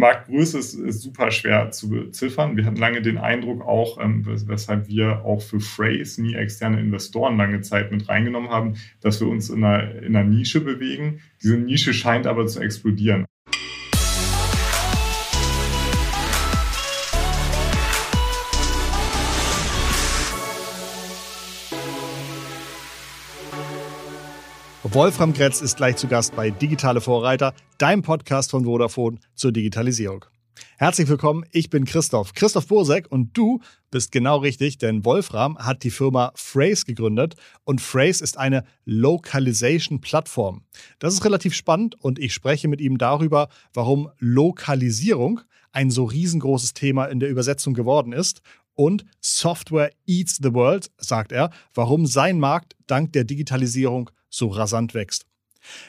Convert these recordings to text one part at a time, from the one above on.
Marktgröße ist, ist super schwer zu beziffern. Wir hatten lange den Eindruck auch, ähm, weshalb wir auch für Phrase nie externe Investoren lange Zeit mit reingenommen haben, dass wir uns in einer, in einer Nische bewegen. Diese Nische scheint aber zu explodieren. Wolfram Gretz ist gleich zu Gast bei Digitale Vorreiter, deinem Podcast von Vodafone zur Digitalisierung. Herzlich willkommen, ich bin Christoph, Christoph Bursek und du bist genau richtig, denn Wolfram hat die Firma Phrase gegründet und Phrase ist eine Localization-Plattform. Das ist relativ spannend und ich spreche mit ihm darüber, warum Lokalisierung ein so riesengroßes Thema in der Übersetzung geworden ist und Software eats the world, sagt er, warum sein Markt dank der Digitalisierung so rasant wächst.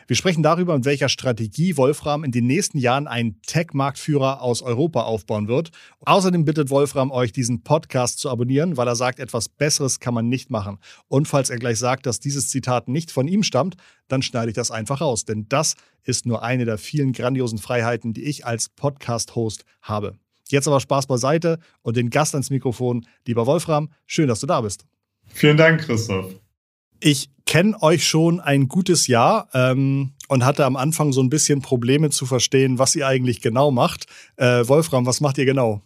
Wir sprechen darüber, mit welcher Strategie Wolfram in den nächsten Jahren einen Tech-Marktführer aus Europa aufbauen wird. Außerdem bittet Wolfram euch, diesen Podcast zu abonnieren, weil er sagt, etwas Besseres kann man nicht machen. Und falls er gleich sagt, dass dieses Zitat nicht von ihm stammt, dann schneide ich das einfach raus, denn das ist nur eine der vielen grandiosen Freiheiten, die ich als Podcast-Host habe. Jetzt aber Spaß beiseite und den Gast ans Mikrofon. Lieber Wolfram, schön, dass du da bist. Vielen Dank, Christoph. Ich kenne euch schon ein gutes Jahr ähm, und hatte am Anfang so ein bisschen Probleme zu verstehen, was ihr eigentlich genau macht. Äh, Wolfram, was macht ihr genau?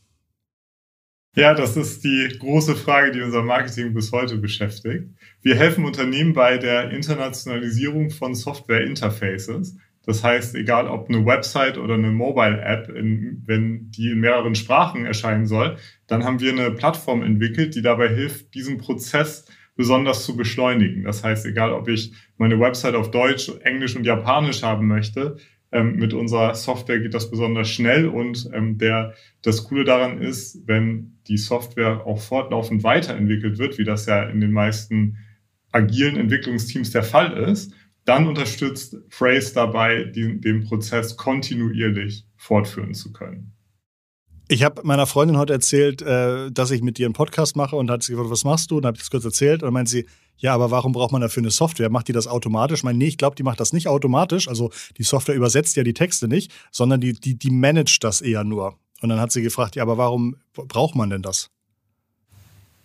Ja, das ist die große Frage, die unser Marketing bis heute beschäftigt. Wir helfen Unternehmen bei der Internationalisierung von Software-Interfaces. Das heißt, egal ob eine Website oder eine Mobile-App, wenn die in mehreren Sprachen erscheinen soll, dann haben wir eine Plattform entwickelt, die dabei hilft, diesen Prozess besonders zu beschleunigen. Das heißt, egal ob ich meine Website auf Deutsch, Englisch und Japanisch haben möchte, ähm, mit unserer Software geht das besonders schnell und ähm, der, das Coole daran ist, wenn die Software auch fortlaufend weiterentwickelt wird, wie das ja in den meisten agilen Entwicklungsteams der Fall ist, dann unterstützt Phrase dabei, den, den Prozess kontinuierlich fortführen zu können. Ich habe meiner Freundin heute erzählt, äh, dass ich mit dir einen Podcast mache und hat sie gefragt, was machst du? Und habe ich das kurz erzählt und dann meint sie, ja, aber warum braucht man dafür eine Software? Macht die das automatisch? Ich meine, nee, ich glaube, die macht das nicht automatisch. Also die Software übersetzt ja die Texte nicht, sondern die, die, die managt das eher nur. Und dann hat sie gefragt, ja, aber warum braucht man denn das?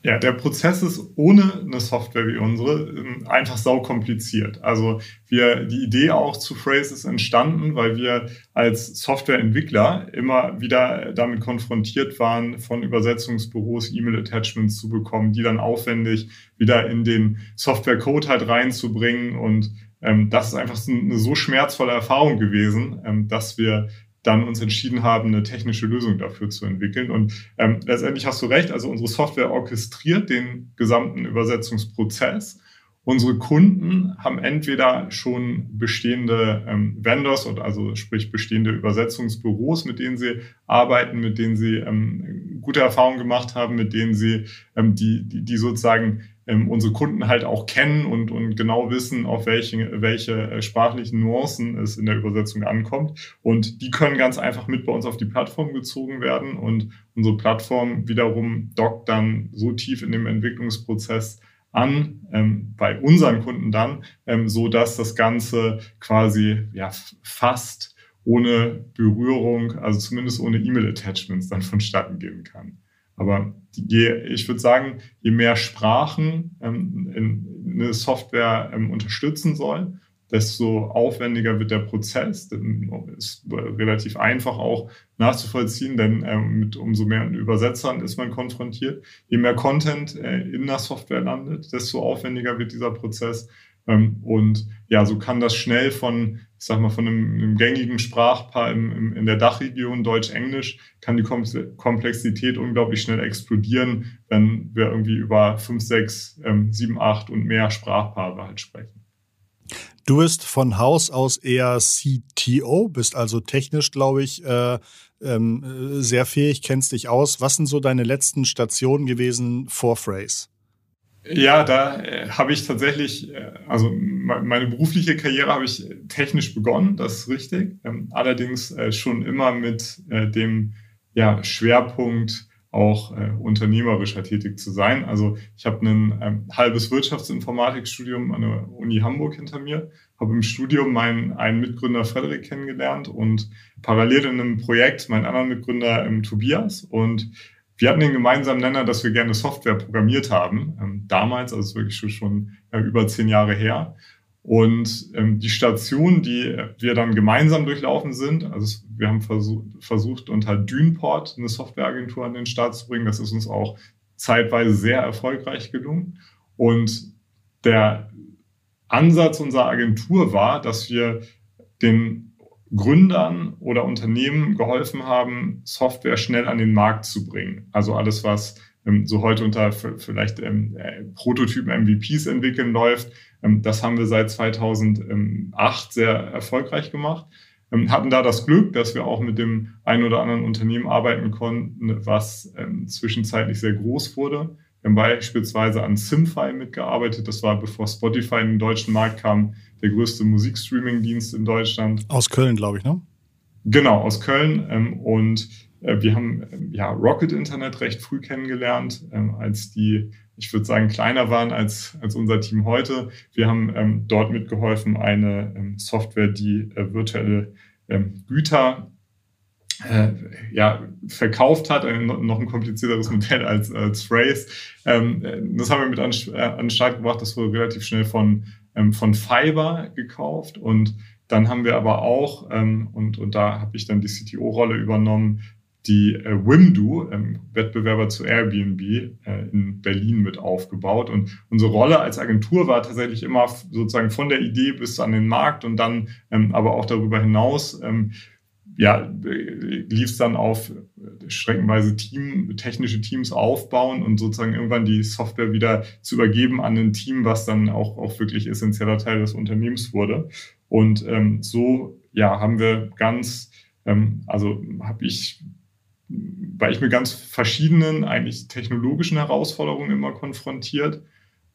Ja, der Prozess ist ohne eine Software wie unsere ähm, einfach sau kompliziert. Also wir, die Idee auch zu Phrase ist entstanden, weil wir als Softwareentwickler immer wieder damit konfrontiert waren, von Übersetzungsbüros E-Mail-Attachments zu bekommen, die dann aufwendig wieder in den Software-Code halt reinzubringen. Und ähm, das ist einfach so eine so schmerzvolle Erfahrung gewesen, ähm, dass wir dann uns entschieden haben, eine technische Lösung dafür zu entwickeln. Und ähm, letztendlich hast du recht, also unsere Software orchestriert den gesamten Übersetzungsprozess. Unsere Kunden haben entweder schon bestehende ähm, Vendors oder also sprich bestehende Übersetzungsbüros, mit denen sie arbeiten, mit denen sie ähm, gute Erfahrungen gemacht haben, mit denen sie ähm, die, die, die sozusagen ähm, unsere Kunden halt auch kennen und, und genau wissen, auf welche, welche äh, sprachlichen Nuancen es in der Übersetzung ankommt. Und die können ganz einfach mit bei uns auf die Plattform gezogen werden und unsere Plattform wiederum dockt dann so tief in dem Entwicklungsprozess an ähm, bei unseren Kunden dann, ähm, so dass das Ganze quasi ja fast ohne Berührung, also zumindest ohne E-Mail-Attachments dann vonstatten gehen kann. Aber je, ich würde sagen, je mehr Sprachen ähm, eine Software ähm, unterstützen soll, desto aufwendiger wird der Prozess. Dann ist relativ einfach auch nachzuvollziehen, denn ähm, mit umso mehr Übersetzern ist man konfrontiert. Je mehr Content äh, in der Software landet, desto aufwendiger wird dieser Prozess. Ähm, und ja, so kann das schnell von, ich sag mal, von einem, einem gängigen Sprachpaar im, in der Dachregion Deutsch-Englisch, kann die Komplexität unglaublich schnell explodieren, wenn wir irgendwie über fünf, sechs, ähm, sieben, acht und mehr Sprachpaare halt sprechen. Du bist von Haus aus eher CTO, bist also technisch, glaube ich, äh, ähm, sehr fähig, kennst dich aus. Was sind so deine letzten Stationen gewesen vor Phrase? Ja, da äh, habe ich tatsächlich, äh, also meine berufliche Karriere habe ich technisch begonnen, das ist richtig. Ähm, allerdings äh, schon immer mit äh, dem ja, Schwerpunkt auch äh, unternehmerischer tätig zu sein. Also ich habe ein ähm, halbes Wirtschaftsinformatikstudium an der Uni Hamburg hinter mir, habe im Studium meinen einen Mitgründer Frederik kennengelernt und parallel in einem Projekt meinen anderen Mitgründer ähm, Tobias und wir hatten den gemeinsamen Nenner, dass wir gerne Software programmiert haben. Ähm, damals, also wirklich schon, schon äh, über zehn Jahre her. Und ähm, die Station, die wir dann gemeinsam durchlaufen sind, also wir haben versuch, versucht, unter Dünport eine Softwareagentur an den Start zu bringen. Das ist uns auch zeitweise sehr erfolgreich gelungen. Und der Ansatz unserer Agentur war, dass wir den Gründern oder Unternehmen geholfen haben, Software schnell an den Markt zu bringen. Also alles, was ähm, so heute unter vielleicht ähm, äh, Prototypen MVPs entwickeln läuft, ähm, das haben wir seit 2008 sehr erfolgreich gemacht. Ähm, hatten da das Glück, dass wir auch mit dem ein oder anderen Unternehmen arbeiten konnten, was ähm, zwischenzeitlich sehr groß wurde. Wir haben beispielsweise an Simfy mitgearbeitet. Das war, bevor Spotify in den deutschen Markt kam, der größte Musikstreaming-Dienst in Deutschland. Aus Köln, glaube ich, ne? Genau, aus Köln. Ähm, und äh, wir haben ähm, ja Rocket Internet recht früh kennengelernt, ähm, als die, ich würde sagen, kleiner waren als, als unser Team heute. Wir haben dort mitgeholfen, eine Software, die äh, virtuelle Güter äh, ja, verkauft hat, ein, noch ein komplizierteres Modell als, als Phrase. Ähm, das haben wir mit an, äh, an den Start gebracht, das wurde relativ schnell von, ähm, von Fiverr gekauft und dann haben wir aber auch, ähm, und, und da habe ich dann die CTO-Rolle übernommen, die äh, Wimdu, ähm, Wettbewerber zu Airbnb, äh, in Berlin mit aufgebaut. Und unsere Rolle als Agentur war tatsächlich immer sozusagen von der Idee bis an den Markt und dann ähm, aber auch darüber hinaus ähm, ja, lief es dann auf streckenweise Team, technische Teams aufbauen und sozusagen irgendwann die Software wieder zu übergeben an ein Team, was dann auch, auch wirklich essentieller Teil des Unternehmens wurde. Und ähm, so ja, haben wir ganz, ähm, also habe ich, war ich mit ganz verschiedenen eigentlich technologischen Herausforderungen immer konfrontiert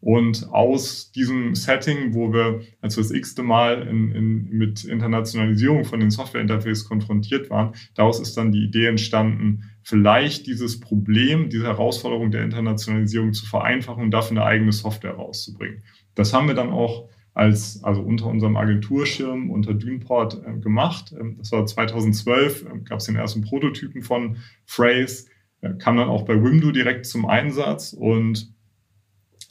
und aus diesem Setting, wo wir als wir das x-te Mal in, in, mit Internationalisierung von den Softwareinterfaces konfrontiert waren, daraus ist dann die Idee entstanden, vielleicht dieses Problem, diese Herausforderung der Internationalisierung zu vereinfachen und dafür eine eigene Software rauszubringen. Das haben wir dann auch als, also unter unserem Agenturschirm, unter Dünport äh, gemacht. Ähm, das war 2012, äh, gab es den ersten Prototypen von Phrase, äh, kam dann auch bei Wimdu direkt zum Einsatz und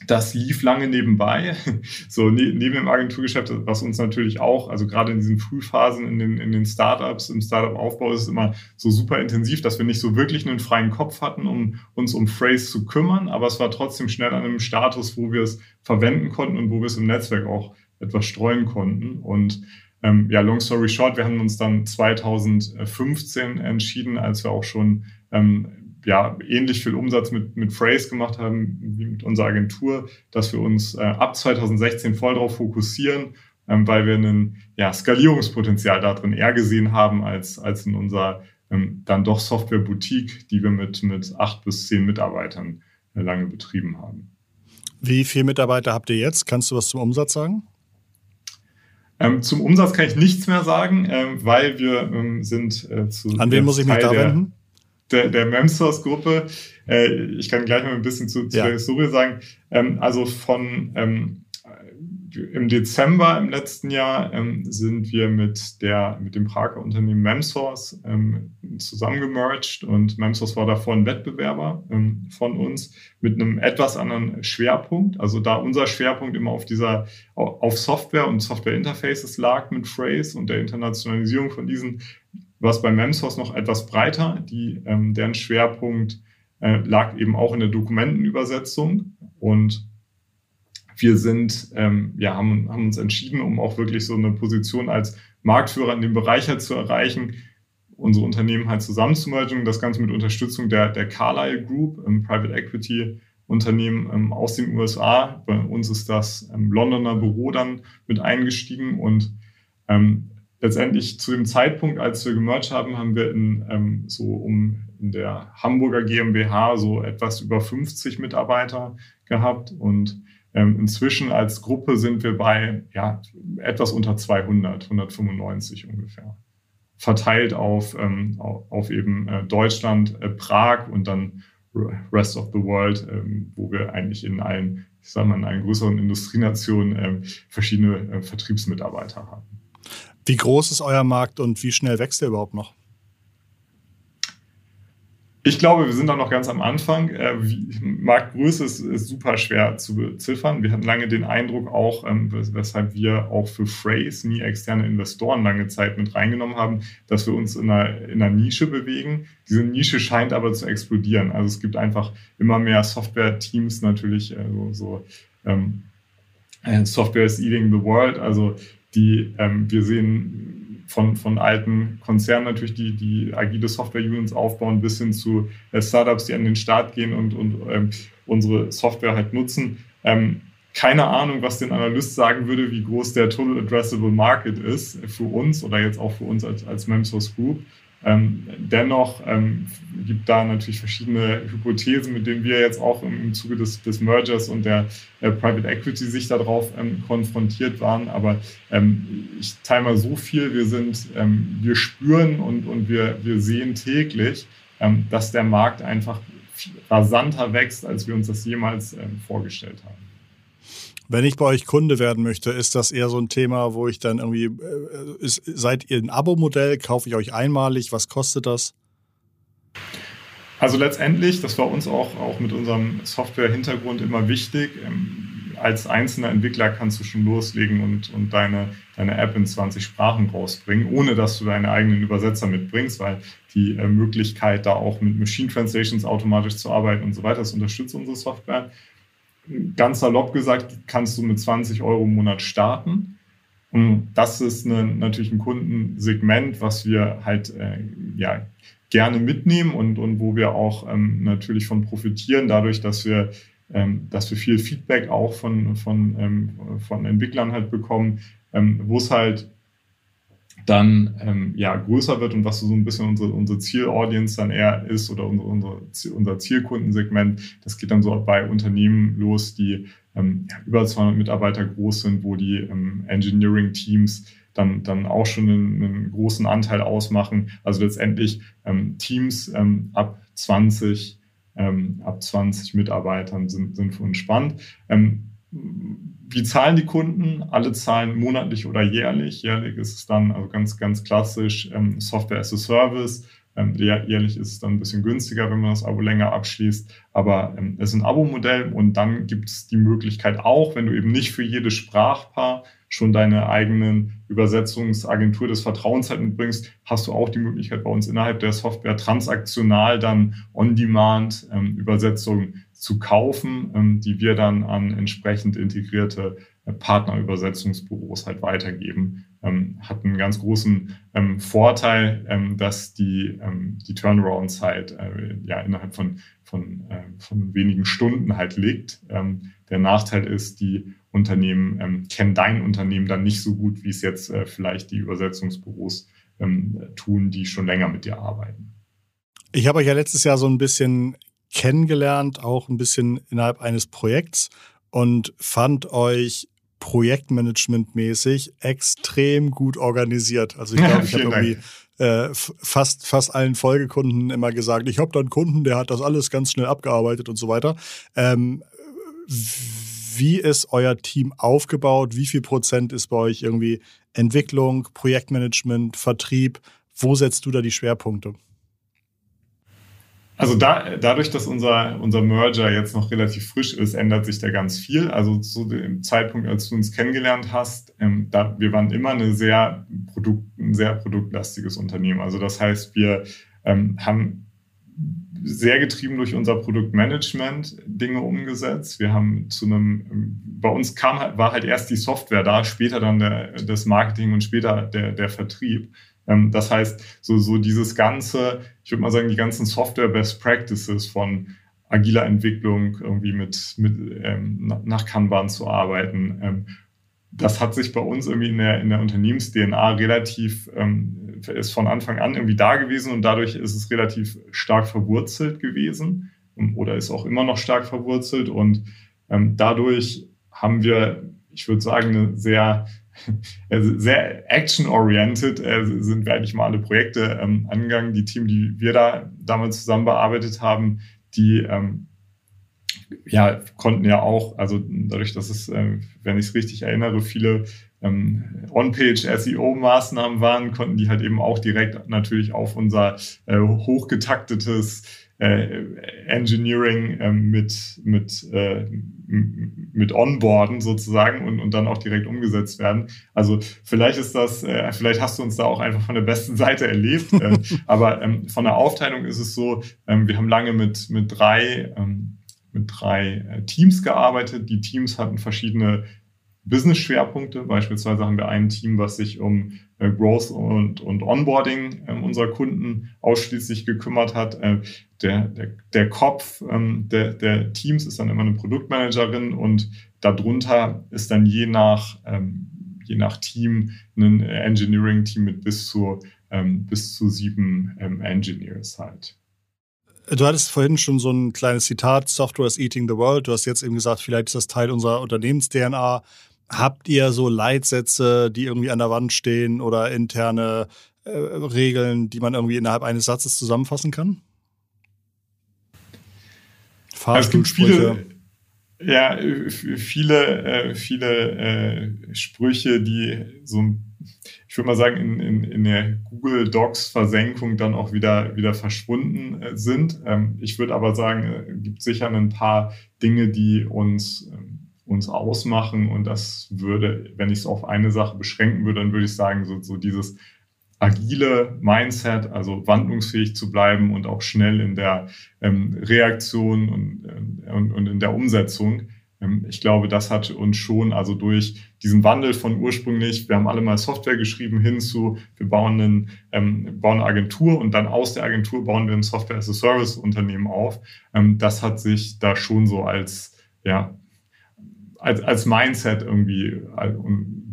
das lief lange nebenbei, so ne, neben dem Agenturgeschäft, was uns natürlich auch, also gerade in diesen Frühphasen in den, in den Startups, im Startup-Aufbau ist es immer so super intensiv, dass wir nicht so wirklich einen freien Kopf hatten, um uns um Phrase zu kümmern, aber es war trotzdem schnell an einem Status, wo wir es verwenden konnten und wo wir es im Netzwerk auch etwas streuen konnten. Und ähm, ja, long story short, wir haben uns dann 2015 entschieden, als wir auch schon ähm, ja, ähnlich viel Umsatz mit, mit Phrase gemacht haben wie mit unserer Agentur, dass wir uns äh, ab 2016 voll darauf fokussieren, ähm, weil wir ein ja, Skalierungspotenzial darin eher gesehen haben als, als in unserer ähm, dann doch Software-Boutique, die wir mit, mit acht bis zehn Mitarbeitern äh, lange betrieben haben. Wie viele Mitarbeiter habt ihr jetzt? Kannst du was zum Umsatz sagen? Ähm, zum Umsatz kann ich nichts mehr sagen, ähm, weil wir ähm, sind äh, zu. An wen muss ich mich da wenden? Der, der Memsource-Gruppe. Äh, ich kann gleich mal ein bisschen zu, zu ja. der Historie sagen. Ähm, also von ähm, im Dezember im letzten Jahr ähm, sind wir mit der mit dem Prager Unternehmen Memsource ähm, zusammengemerged und Memsource war davor ein Wettbewerber ähm, von uns mit einem etwas anderen Schwerpunkt. Also da unser Schwerpunkt immer auf dieser auf Software und Software Interfaces lag mit Phrase und der Internationalisierung von diesen was bei Memsource noch etwas breiter. Die, ähm, deren Schwerpunkt äh, lag eben auch in der Dokumentenübersetzung. Und wir sind, ähm, ja, haben, haben uns entschieden, um auch wirklich so eine Position als Marktführer in dem Bereich halt zu erreichen, unsere Unternehmen halt zusammenzumergen. Das Ganze mit Unterstützung der, der Carlyle Group, ähm, Private Equity Unternehmen ähm, aus den USA. Bei uns ist das ähm, Londoner Büro dann mit eingestiegen und ähm, letztendlich zu dem Zeitpunkt, als wir gemerged haben, haben wir in, ähm, so um in der Hamburger GmbH so etwas über 50 Mitarbeiter gehabt und ähm, inzwischen als Gruppe sind wir bei ja, etwas unter 200, 195 ungefähr. Verteilt auf, ähm, auf eben äh, Deutschland, äh, Prag und dann Rest of the World, ähm, wo wir eigentlich in allen, ich sag mal, in allen größeren Industrienationen ähm, verschiedene äh, Vertriebsmitarbeiter haben. Wie groß ist euer Markt und wie schnell wächst er überhaupt noch? Ich glaube, wir sind da noch ganz am Anfang. Äh, Marktgröße ist, ist, super schwer zu beziffern. Wir hatten lange den Eindruck auch, ähm, weshalb wir auch für Phrase nie externe Investoren lange Zeit mit reingenommen haben, dass wir uns in einer, in einer Nische bewegen. Diese Nische scheint aber zu explodieren. Also es gibt einfach immer mehr Software-Teams natürlich, also so ähm, äh, Software is eating the world. Also die, ähm, wir sehen von, von alten Konzernen natürlich, die, die agile Software-Units aufbauen, bis hin zu äh, Startups, die an den Start gehen und, und ähm, unsere Software halt nutzen. Ähm, keine Ahnung, was den Analyst sagen würde, wie groß der Total Addressable Market ist für uns oder jetzt auch für uns als, als Memsos Group. Ähm, dennoch ähm, gibt da natürlich verschiedene Hypothesen, mit denen wir jetzt auch im, Zuge des, des, Mergers und der äh, Private Equity sich darauf ähm, konfrontiert waren. Aber ähm, ich teile mal so viel, wir sind, ähm, wir spüren und, und wir, wir sehen täglich, ähm, dass der Markt einfach rasanter wächst, als wir uns das jemals vorgestellt haben. Wenn ich bei euch Kunde werden möchte, ist das eher so ein Thema, wo ich dann irgendwie, äh, ist, seid ihr ein Abo-Modell? Kaufe ich euch einmalig? Was kostet das? Also letztendlich, das war uns auch, auch mit unserem Software-Hintergrund immer wichtig. Ähm, als einzelner Entwickler kannst du schon loslegen und, und deine, deine App in 20 Sprachen rausbringen, ohne dass du deine eigenen Übersetzer mitbringst, weil die äh, Möglichkeit, da auch mit Machine Translations automatisch zu arbeiten und so weiter, das unterstützt unsere Software ganz salopp gesagt, kannst du mit 20 Euro im Monat starten. Und das ist eine, natürlich ein Kundensegment, was wir halt äh, ja, gerne mitnehmen und, und wo wir auch ähm, natürlich von profitieren, dadurch, dass wir, ähm, dass wir viel Feedback auch von, von, ähm, von Entwicklern halt bekommen, ähm, wo es halt dann ähm, ja größer wird und was so ein bisschen unsere, unsere Zielaudience dann eher ist oder unsere, unsere, unser Zielkundensegment. Das geht dann so bei Unternehmen los, die ähm, ja, über 200 Mitarbeiter groß sind, wo die ähm, Engineering-Teams dann, dann auch schon einen, einen, großen Anteil ausmachen. Also letztendlich ähm, Teams ähm, ab 20 ähm, ab 20 Mitarbeitern sind, sind für uns spannend. Ähm, wie zahlen die Kunden? Alle zahlen monatlich oder jährlich. Jährlich ist es dann also ganz, ganz klassisch ähm, Software as a Service. Ähm, jährlich ist es dann ein bisschen günstiger, wenn man das Abo länger abschließt. Aber ähm, es ist ein Abo-Modell und dann gibt es die Möglichkeit auch, wenn du eben nicht für jedes Sprachpaar schon deine eigenen Übersetzungsagentur des Vertrauens halt mitbringst, hast du auch die Möglichkeit bei uns innerhalb der Software transaktional dann on-demand ähm, Übersetzungen zu kaufen, ähm, die wir dann an entsprechend integrierte äh, Partnerübersetzungsbüros halt weitergeben. Ähm, hat einen ganz großen ähm, Vorteil, ähm, dass die, ähm, die Turnaround-Zeit äh, ja innerhalb von, von, äh, von wenigen Stunden halt liegt. Der Nachteil ist, die Unternehmen ähm, kennen dein Unternehmen dann nicht so gut, wie es jetzt äh, vielleicht die Übersetzungsbüros ähm, tun, die schon länger mit dir arbeiten. Ich habe euch ja letztes Jahr so ein bisschen kennengelernt, auch ein bisschen innerhalb eines Projekts und fand euch projektmanagementmäßig extrem gut organisiert. Also ich glaube, ich habe irgendwie äh, fast, fast allen Folgekunden immer gesagt, ich habe da einen Kunden, der hat das alles ganz schnell abgearbeitet und so weiter. Ähm, wie ist euer Team aufgebaut? Wie viel Prozent ist bei euch irgendwie Entwicklung, Projektmanagement, Vertrieb? Wo setzt du da die Schwerpunkte? Also da, dadurch, dass unser, unser Merger jetzt noch relativ frisch ist, ändert sich da ganz viel. Also zu dem Zeitpunkt, als du uns kennengelernt hast, ähm, da, wir waren immer eine sehr Produkt, ein sehr produktlastiges Unternehmen. Also das heißt, wir ähm, haben sehr getrieben durch unser Produktmanagement Dinge umgesetzt. Wir haben zu einem, bei uns kam halt, war halt erst die Software da, später dann der, das Marketing und später der, der Vertrieb. Ähm, das heißt, so, so dieses ganze, ich würde mal sagen, die ganzen Software Best Practices von agiler Entwicklung irgendwie mit, mit ähm, nach Kanban zu arbeiten. Ähm, das hat sich bei uns irgendwie in der, in der Unternehmens-DNA relativ, ähm, ist von Anfang an irgendwie da gewesen und dadurch ist es relativ stark verwurzelt gewesen ähm, oder ist auch immer noch stark verwurzelt und ähm, dadurch haben wir, ich würde sagen, eine sehr also sehr action-oriented äh, sind wir eigentlich mal alle Projekte ähm, angegangen. Die Team, die wir da damals zusammen bearbeitet haben, die ähm, ja, konnten ja auch, also dadurch, dass es, äh, wenn ich es richtig erinnere, viele ähm, On-Page-SEO-Maßnahmen waren, konnten die halt eben auch direkt natürlich auf unser äh, hochgetaktetes äh, Engineering äh, mit, mit, äh, mit Onboarden sozusagen und, und dann auch direkt umgesetzt werden. Also vielleicht ist das, äh, vielleicht hast du uns da auch einfach von der besten Seite erlebt. äh, aber ähm, von der Aufteilung ist es so, ähm, wir haben lange mit, mit drei, ähm, mit drei äh, Teams gearbeitet. Die Teams hatten verschiedene Business-Schwerpunkte. Beispielsweise haben wir ein Team, was sich um äh, Growth und, und Onboarding äh, unserer Kunden ausschließlich gekümmert hat. Äh, der, der, der Kopf ähm, der, der Teams ist dann immer eine Produktmanagerin und darunter ist dann je nach, ähm, je nach Team ein Engineering-Team mit bis zu, ähm, bis zu sieben ähm, Engineers halt. Du hattest vorhin schon so ein kleines Zitat, Software is eating the world. Du hast jetzt eben gesagt, vielleicht ist das Teil unserer Unternehmens-DNA. Habt ihr so Leitsätze, die irgendwie an der Wand stehen oder interne äh, Regeln, die man irgendwie innerhalb eines Satzes zusammenfassen kann? Gibt viele, ja, viele, äh, viele äh, Sprüche, die so, ich würde mal sagen, in, in, in der Google Docs Versenkung dann auch wieder, wieder verschwunden äh, sind. Ähm, ich würde aber sagen, es gibt sicher ein paar Dinge, die uns ähm, uns ausmachen. Und das würde, wenn ich es auf eine Sache beschränken würde, dann würde ich sagen, so, so dieses agile Mindset, also wandlungsfähig zu bleiben und auch schnell in der ähm, Reaktion und, äh, und, und in der Umsetzung. Ähm, ich glaube, das hat uns schon, also durch diesen Wandel von ursprünglich, wir haben alle mal Software geschrieben, hin zu, wir bauen, einen, ähm, bauen eine Agentur und dann aus der Agentur bauen wir ein Software-as-a-Service-Unternehmen auf. Ähm, das hat sich da schon so als, ja, als, als Mindset irgendwie äh,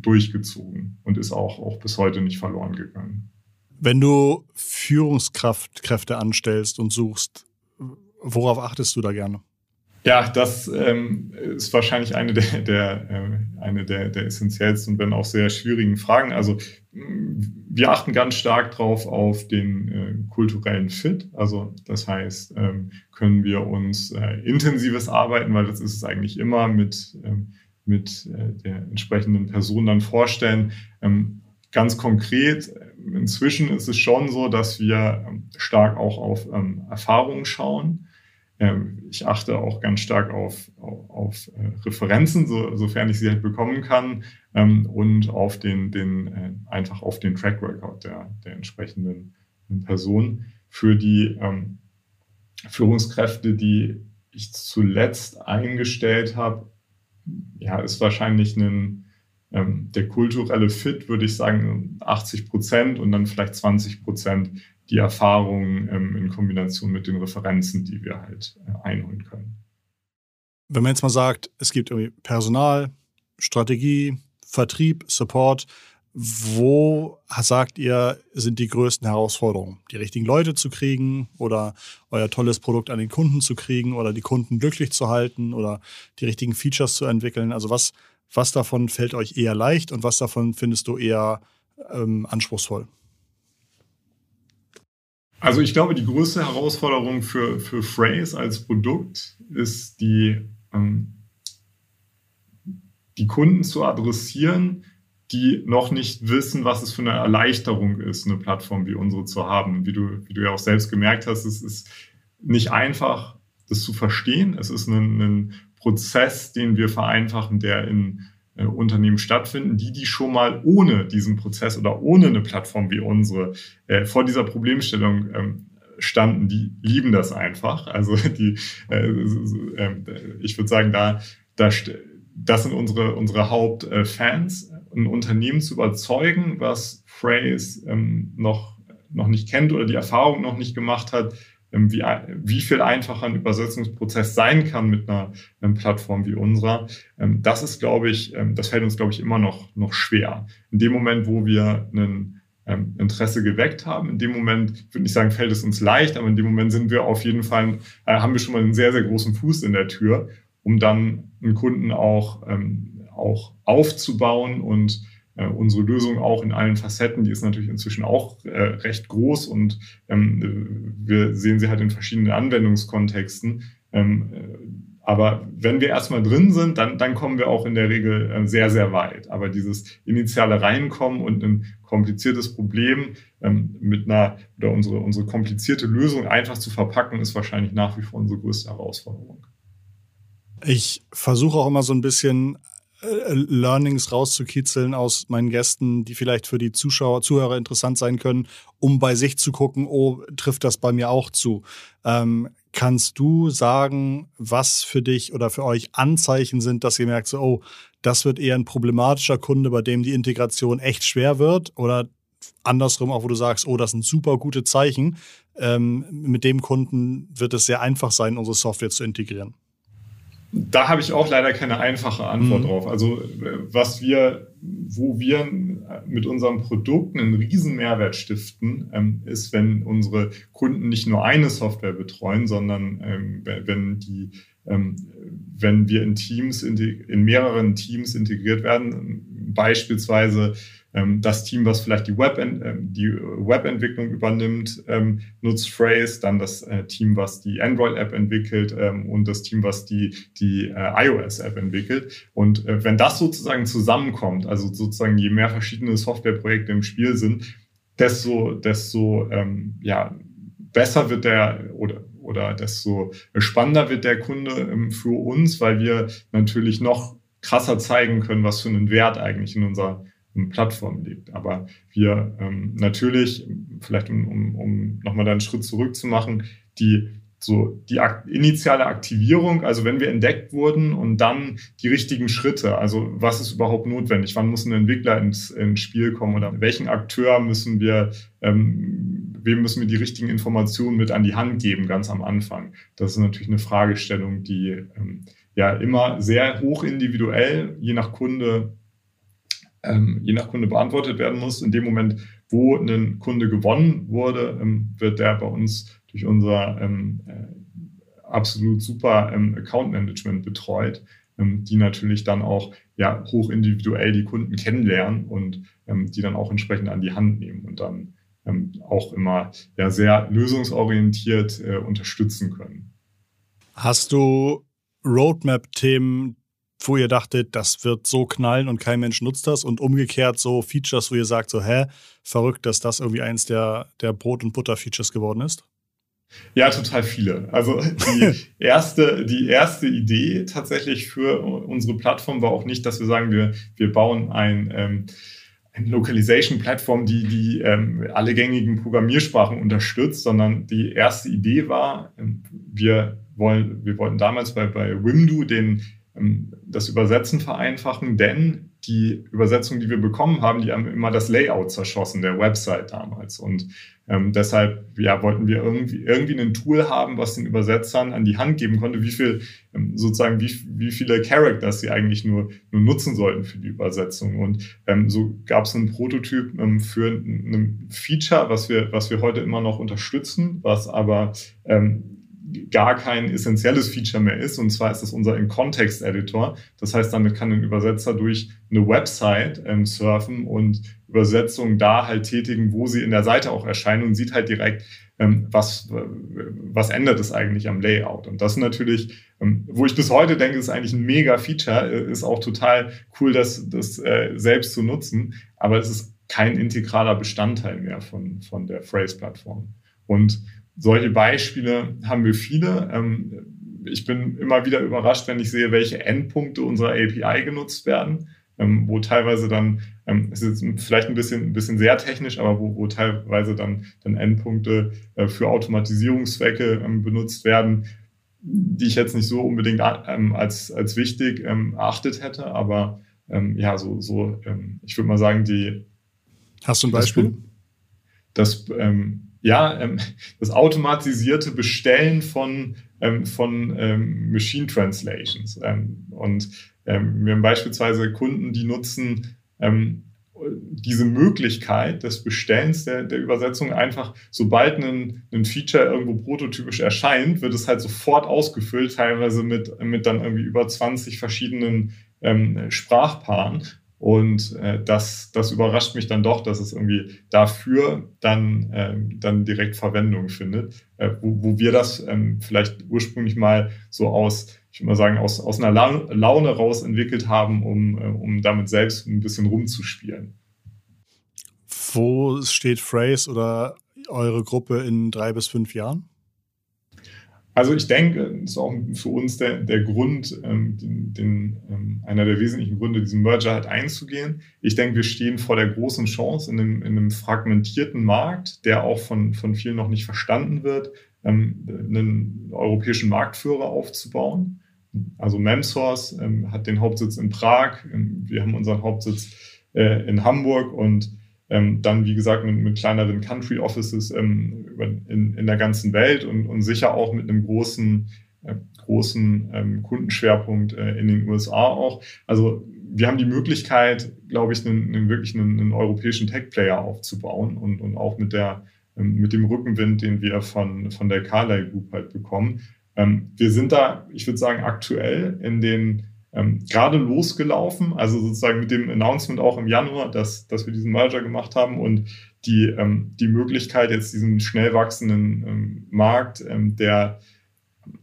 durchgezogen und ist auch, auch bis heute nicht verloren gegangen. Wenn du Führungskräfte anstellst und suchst, worauf achtest du da gerne? Ja, das ähm, ist wahrscheinlich eine der, der äh, eine der, der essentiellsten und wenn auch sehr schwierigen Fragen. Also wir achten ganz stark drauf auf den äh, kulturellen Fit. Also das heißt, ähm, können wir uns äh, intensives Arbeiten, weil das ist es eigentlich immer mit ähm, mit äh, der entsprechenden Person dann vorstellen. Ähm, ganz konkret, inzwischen ist es schon so, dass wir stark auch auf Erfahrungen schauen. Ich achte auch ganz stark auf, auf, äh, Referenzen, so, sofern ich sie halt bekommen kann, und auf den, den äh, einfach auf den Track Record der, der entsprechenden Person. Für die ähm, Führungskräfte, die ich zuletzt eingestellt habe, ja, ist wahrscheinlich ein, ähm, der kulturelle Fit, würde ich sagen, 80 Prozent und dann vielleicht 20 Prozent die Erfahrung ähm, in Kombination mit den Referenzen, die wir halt äh, einholen können. Wenn man jetzt mal sagt, es gibt irgendwie Personal, Strategie, Vertrieb, Support, wo sagt ihr, sind die größten Herausforderungen? Die richtigen Leute zu kriegen oder euer tolles Produkt an den Kunden zu kriegen oder die Kunden glücklich zu halten oder die richtigen Features zu entwickeln? Also was, was davon fällt euch eher leicht und was davon findest du eher ähm, anspruchsvoll? Also ich glaube, die größte Herausforderung für, für Phrase als Produkt ist die, ähm, die Kunden zu adressieren, die noch nicht wissen, was es für eine Erleichterung ist, eine Plattform wie unsere zu haben. Wie du, wie du ja auch selbst gemerkt hast, es ist nicht einfach, das zu verstehen. Es ist ein, ein Prozess, den wir vereinfachen, der in äh, Unternehmen stattfinden, die die schon mal ohne diesen Prozess oder ohne eine Plattform wie unsere äh, vor dieser Problemstellung ähm, standen, die lieben das einfach. Also die, äh, äh, ich würde sagen, da, da das sind unsere, unsere Hauptfans, ein Unternehmen zu überzeugen, was Phrase ähm, noch, noch nicht kennt oder die Erfahrung noch nicht gemacht hat, ähm, wie, wie viel einfacher ein Übersetzungsprozess sein kann mit einer, einer Plattform wie unserer. Ähm, das ist, glaube ich, ähm, das fällt uns, glaube ich, immer noch, noch schwer. In dem Moment, wo wir einen ähm, Interesse geweckt haben. In dem Moment, ich würde nicht sagen, fällt es uns leicht, aber in dem Moment sind wir auf jeden Fall, äh, haben wir schon mal einen sehr, sehr großen Fuß in der Tür um dann einen Kunden auch, ähm, auch aufzubauen und äh, unsere Lösung auch in allen Facetten, die ist natürlich inzwischen auch äh, recht groß und ähm, wir sehen sie halt in verschiedenen Anwendungskontexten. Ähm, aber wenn wir erstmal drin sind, dann, dann kommen wir auch in der Regel äh, sehr, sehr weit. Aber dieses initiale Reinkommen und ein kompliziertes Problem ähm, mit einer oder unsere, unsere komplizierte Lösung einfach zu verpacken, ist wahrscheinlich nach wie vor unsere größte Herausforderung. Ich versuche auch immer so ein bisschen äh, Learnings rauszukitzeln aus meinen Gästen, die vielleicht für die Zuschauer, Zuhörer interessant sein können, um bei sich zu gucken, oh, trifft das bei mir auch zu. Ähm, Kannst du sagen, was für dich oder für euch Anzeichen sind, dass ihr merkt, so, oh, das wird eher ein problematischer Kunde, bei dem die Integration echt schwer wird? Oder andersrum auch, wo du sagst, oh, das sind super gute Zeichen. Ähm, mit dem Kunden wird es sehr einfach sein, unsere Software zu integrieren. Da habe ich auch leider keine einfache Antwort mhm. drauf. Also was wir, wo wir mit unserem Produkt einen riesen Mehrwert stiften, ähm, ist, wenn unsere Kunden nicht nur eine Software betreuen, sondern ähm, wenn die ähm, wenn wir in Teams, in mehreren Teams integriert werden, beispielsweise das Team, was vielleicht die, Web ähm, die Webentwicklung übernimmt, ähm, nutzt Phrase, dann das äh, Team, was die Android-App entwickelt und das Team, was die, die äh, iOS-App entwickelt. Und äh, wenn das sozusagen zusammenkommt, also sozusagen je mehr verschiedene Softwareprojekte im Spiel sind, desto, desto ähm, ja, besser wird der oder oder desto spannender wird der Kunde ähm, für uns, weil wir natürlich noch krasser zeigen können, was für einen Wert eigentlich in unserer Plattform liegt. Aber wir ähm, natürlich, vielleicht um, um, um nochmal einen Schritt zurück zu machen, die so die initiale Aktivierung, also wenn wir entdeckt wurden und dann die richtigen Schritte, also was ist überhaupt notwendig, wann muss ein Entwickler ins, ins Spiel kommen oder welchen Akteur müssen wir, ähm, wem müssen wir die richtigen Informationen mit an die Hand geben, ganz am Anfang. Das ist natürlich eine Fragestellung, die ähm, ja immer sehr hoch individuell, je nach Kunde, ähm, je nach Kunde beantwortet werden muss. In dem Moment, wo ein Kunde gewonnen wurde, ähm, wird der bei uns durch unser ähm, äh, absolut super ähm, Account Management betreut, ähm, die natürlich dann auch ja hoch individuell die Kunden kennenlernen und ähm, die dann auch entsprechend an die Hand nehmen und dann auch immer ja sehr lösungsorientiert äh, unterstützen können. Hast du Roadmap-Themen, wo ihr dachtet, das wird so knallen und kein Mensch nutzt das und umgekehrt so Features, wo ihr sagt, so, hä, verrückt, dass das irgendwie eins der, der Brot- und Butter-Features geworden ist? Ja, total viele. Also die erste, die erste Idee tatsächlich für unsere Plattform war auch nicht, dass wir sagen, wir, wir bauen ein, ähm, eine Localization-Plattform, die, die ähm, alle gängigen Programmiersprachen unterstützt, sondern die erste Idee war, ähm, wir wollen, wir wollten damals bei, bei Wimdu den, das Übersetzen vereinfachen, denn die Übersetzung, die wir bekommen haben, die haben immer das Layout zerschossen, der Website damals. Und ähm, deshalb ja, wollten wir irgendwie, irgendwie ein Tool haben, was den Übersetzern an die Hand geben konnte, wie viel, ähm, sozusagen, wie, wie viele Characters sie eigentlich nur, nur nutzen sollten für die Übersetzung. Und ähm, so gab es einen Prototyp ähm, für ein Feature, was wir, was wir heute immer noch unterstützen, was aber ähm, gar kein essentielles Feature mehr ist. Und zwar ist das unser In-Context-Editor. Das heißt, damit kann ein Übersetzer durch eine Website ähm, surfen und Übersetzungen da halt tätigen, wo sie in der Seite auch erscheinen und sieht halt direkt, ähm, was, was ändert es eigentlich am Layout. Und das natürlich, ähm, wo ich bis heute denke, ist eigentlich ein mega Feature, äh, ist auch total cool, das, das äh, selbst zu nutzen. Aber es ist kein integraler Bestandteil mehr von, von der Phrase-Plattform. Und solche Beispiele haben wir viele. Ähm, ich bin immer wieder überrascht, wenn ich sehe, welche Endpunkte unserer API genutzt werden, ähm, wo teilweise dann, ähm, es ist vielleicht ein bisschen, ein bisschen sehr technisch, aber wo, wo teilweise dann, dann Endpunkte äh, für Automatisierungszwecke benutzt werden, die ich jetzt nicht so unbedingt als, als wichtig erachtet hätte, aber ja, so, so ich würde mal sagen, die. Hast du ein Beispiel? Das, das ja, ähm, das automatisierte Bestellen von, ähm, von ähm, Machine Translations. Ähm, und ähm, wir haben beispielsweise Kunden, die nutzen ähm, diese Möglichkeit des Bestellens der, der Übersetzung einfach, sobald ein, ein Feature irgendwo prototypisch erscheint, wird es halt sofort ausgefüllt, teilweise mit, mit dann irgendwie über 20 verschiedenen ähm, Sprachpaaren. Und äh, das, das überrascht mich dann doch, dass es irgendwie dafür dann, äh, dann direkt Verwendung findet, äh, wo, wo wir das ähm, vielleicht ursprünglich mal so aus, ich würde mal sagen, aus, aus einer Laune raus entwickelt haben, um, äh, um damit selbst ein bisschen rumzuspielen. Wo steht Phrase oder eure Gruppe in drei bis fünf Jahren? Also ich denke, das ist auch für uns der, der Grund, ähm, den, den, ähm, einer der wesentlichen Gründe, diesen Merger halt einzugehen. Ich denke, wir stehen vor der großen Chance in einem, in einem fragmentierten Markt, der auch von, von vielen noch nicht verstanden wird, ähm, einen europäischen Marktführer aufzubauen. Also Memsource ähm, hat den Hauptsitz in Prag, ähm, wir haben unseren Hauptsitz äh, in Hamburg und ähm, dann, wie gesagt, mit, mit kleineren Country Offices ähm, in, in der ganzen Welt und, und sicher auch mit einem großen, äh, großen ähm, Kundenschwerpunkt äh, in den USA auch. Also wir haben die Möglichkeit, glaube ich, einen, einen wirklich einen, einen europäischen Tech-Player aufzubauen und, und auch mit der ähm, mit dem Rückenwind, den wir von, von der Carlyle Group halt bekommen. Ähm, wir sind da, ich würde sagen, aktuell in den ähm, gerade losgelaufen, also sozusagen mit dem Announcement auch im Januar, dass, dass wir diesen Merger gemacht haben und die, ähm, die Möglichkeit, jetzt diesen schnell wachsenden ähm, Markt, ähm, der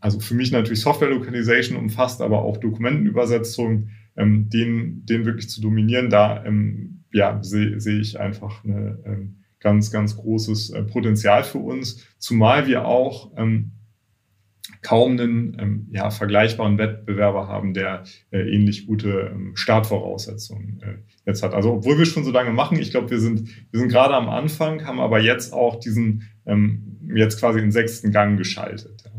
also für mich natürlich Software Localization umfasst, aber auch Dokumentenübersetzung, ähm, den, den wirklich zu dominieren, da ähm, ja, sehe seh ich einfach eine ganz, ganz großes äh, Potenzial für uns, zumal wir auch ähm, kaum einen ähm, ja, vergleichbaren Wettbewerber haben, der äh, ähnlich gute ähm, Startvoraussetzungen äh, jetzt hat. Also obwohl wir schon so lange machen, ich glaube, wir sind, wir sind gerade am Anfang, haben aber jetzt auch diesen ähm, jetzt quasi den sechsten Gang geschaltet. Ja.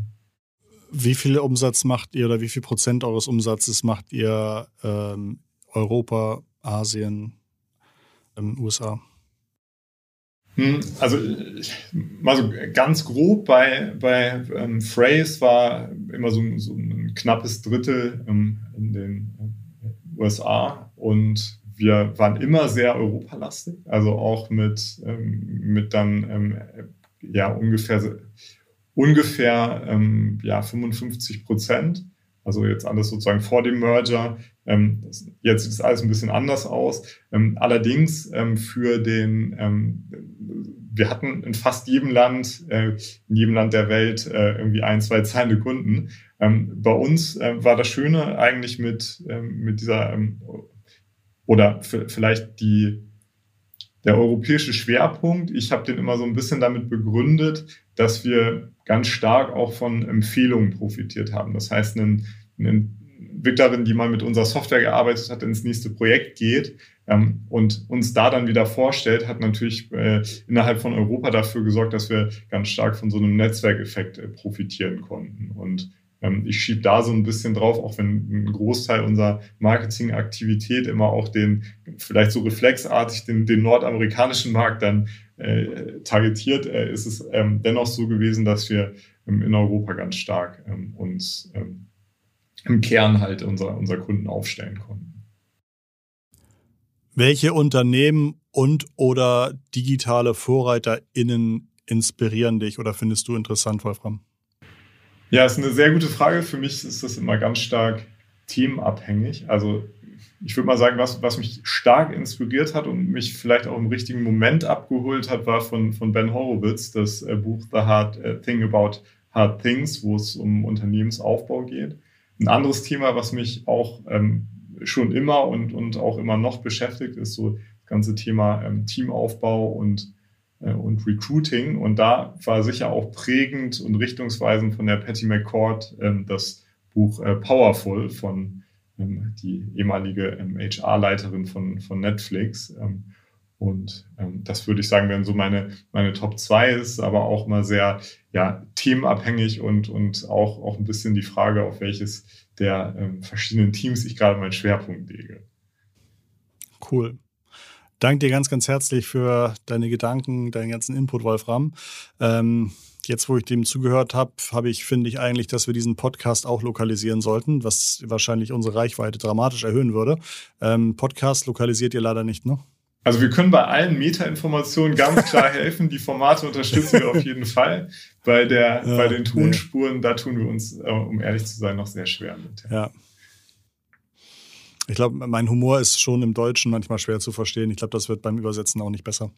Wie viel Umsatz macht ihr oder wie viel Prozent eures Umsatzes macht ihr ähm, Europa, Asien, ähm, USA? Hm, also mal so ganz grob bei, bei ähm, Phrase war immer so, so ein knappes Drittel ähm, in den äh, USA und wir waren immer sehr europalastig, also auch mit, ähm, mit dann ähm, ja ungefähr ungefähr ähm, ja 55 Prozent. Also jetzt alles sozusagen vor dem Merger. Ähm, jetzt sieht es alles ein bisschen anders aus. Ähm, allerdings ähm, für den, ähm, wir hatten in fast jedem Land, äh, in jedem Land der Welt äh, irgendwie ein, zwei zahlende Kunden. Ähm, bei uns äh, war das Schöne eigentlich mit, ähm, mit dieser, oder vielleicht die, der europäische Schwerpunkt, ich habe den immer so ein bisschen damit begründet, dass wir ganz stark auch von Empfehlungen profitiert haben. Das heißt, eine, eine Entwicklerin, die mal mit unserer Software gearbeitet hat, ins nächste Projekt geht ähm, und uns da dann wieder vorstellt, hat natürlich äh, innerhalb von Europa dafür gesorgt, dass wir ganz stark von so einem Netzwerkeffekt äh, profitieren konnten. Und ich schiebe da so ein bisschen drauf, auch wenn ein Großteil unserer Marketingaktivität immer auch den, vielleicht so reflexartig den, den nordamerikanischen Markt dann äh, targetiert, äh, ist es ähm, dennoch so gewesen, dass wir ähm, in Europa ganz stark ähm, uns ähm, im Kern halt unserer, unserer Kunden aufstellen konnten. Welche Unternehmen und oder digitale VorreiterInnen inspirieren dich oder findest du interessant, Wolfram? Ja, ist eine sehr gute Frage. Für mich ist das immer ganz stark themenabhängig. Also ich würde mal sagen, was, was mich stark inspiriert hat und mich vielleicht auch im richtigen Moment abgeholt hat, war von, von Ben Horowitz das äh, Buch The Hard äh, Thing About Hard Things, wo es um Unternehmensaufbau geht. Ein anderes Thema, was mich auch ähm, schon immer und, und auch immer noch beschäftigt, ist so das ganze Thema ähm, Teamaufbau und und Recruiting. Und da war sicher auch prägend und richtungsweisend von der Patty McCord ähm, das Buch äh, Powerful von ähm, die ehemalige HR-Leiterin von, von Netflix. Und ähm, das würde ich sagen, wären so meine, meine Top 2 ist, aber auch mal sehr ja, themenabhängig und, und auch, auch ein bisschen die Frage, auf welches der ähm, verschiedenen Teams ich gerade meinen Schwerpunkt lege. Cool. Danke dir ganz, ganz herzlich für deine Gedanken, deinen ganzen Input, Wolfram. Ähm, jetzt, wo ich dem zugehört habe, habe ich, finde ich eigentlich, dass wir diesen Podcast auch lokalisieren sollten, was wahrscheinlich unsere Reichweite dramatisch erhöhen würde. Ähm, Podcast lokalisiert ihr leider nicht, ne? Also wir können bei allen Metainformationen ganz klar helfen. Die Formate unterstützen wir auf jeden Fall. Bei, der, ja, bei den Tonspuren, nee. da tun wir uns, äh, um ehrlich zu sein, noch sehr schwer mit. Ja. Ich glaube, mein Humor ist schon im Deutschen manchmal schwer zu verstehen. Ich glaube, das wird beim Übersetzen auch nicht besser.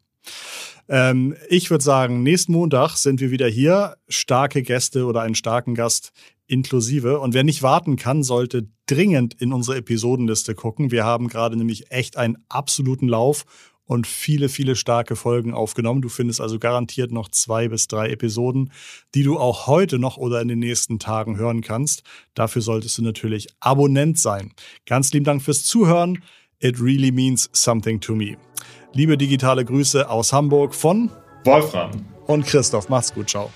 Ähm, ich würde sagen, nächsten Montag sind wir wieder hier. Starke Gäste oder einen starken Gast inklusive. Und wer nicht warten kann, sollte dringend in unsere Episodenliste gucken. Wir haben gerade nämlich echt einen absoluten Lauf und viele, viele starke Folgen aufgenommen. Du findest also garantiert noch zwei bis drei Episoden, die du auch heute noch oder in den nächsten Tagen hören kannst. Dafür solltest du natürlich Abonnent sein. Ganz lieben Dank fürs Zuhören. It really means something to me. Liebe digitale Grüße aus Hamburg von Wolfram und Christoph. Macht's gut. Ciao.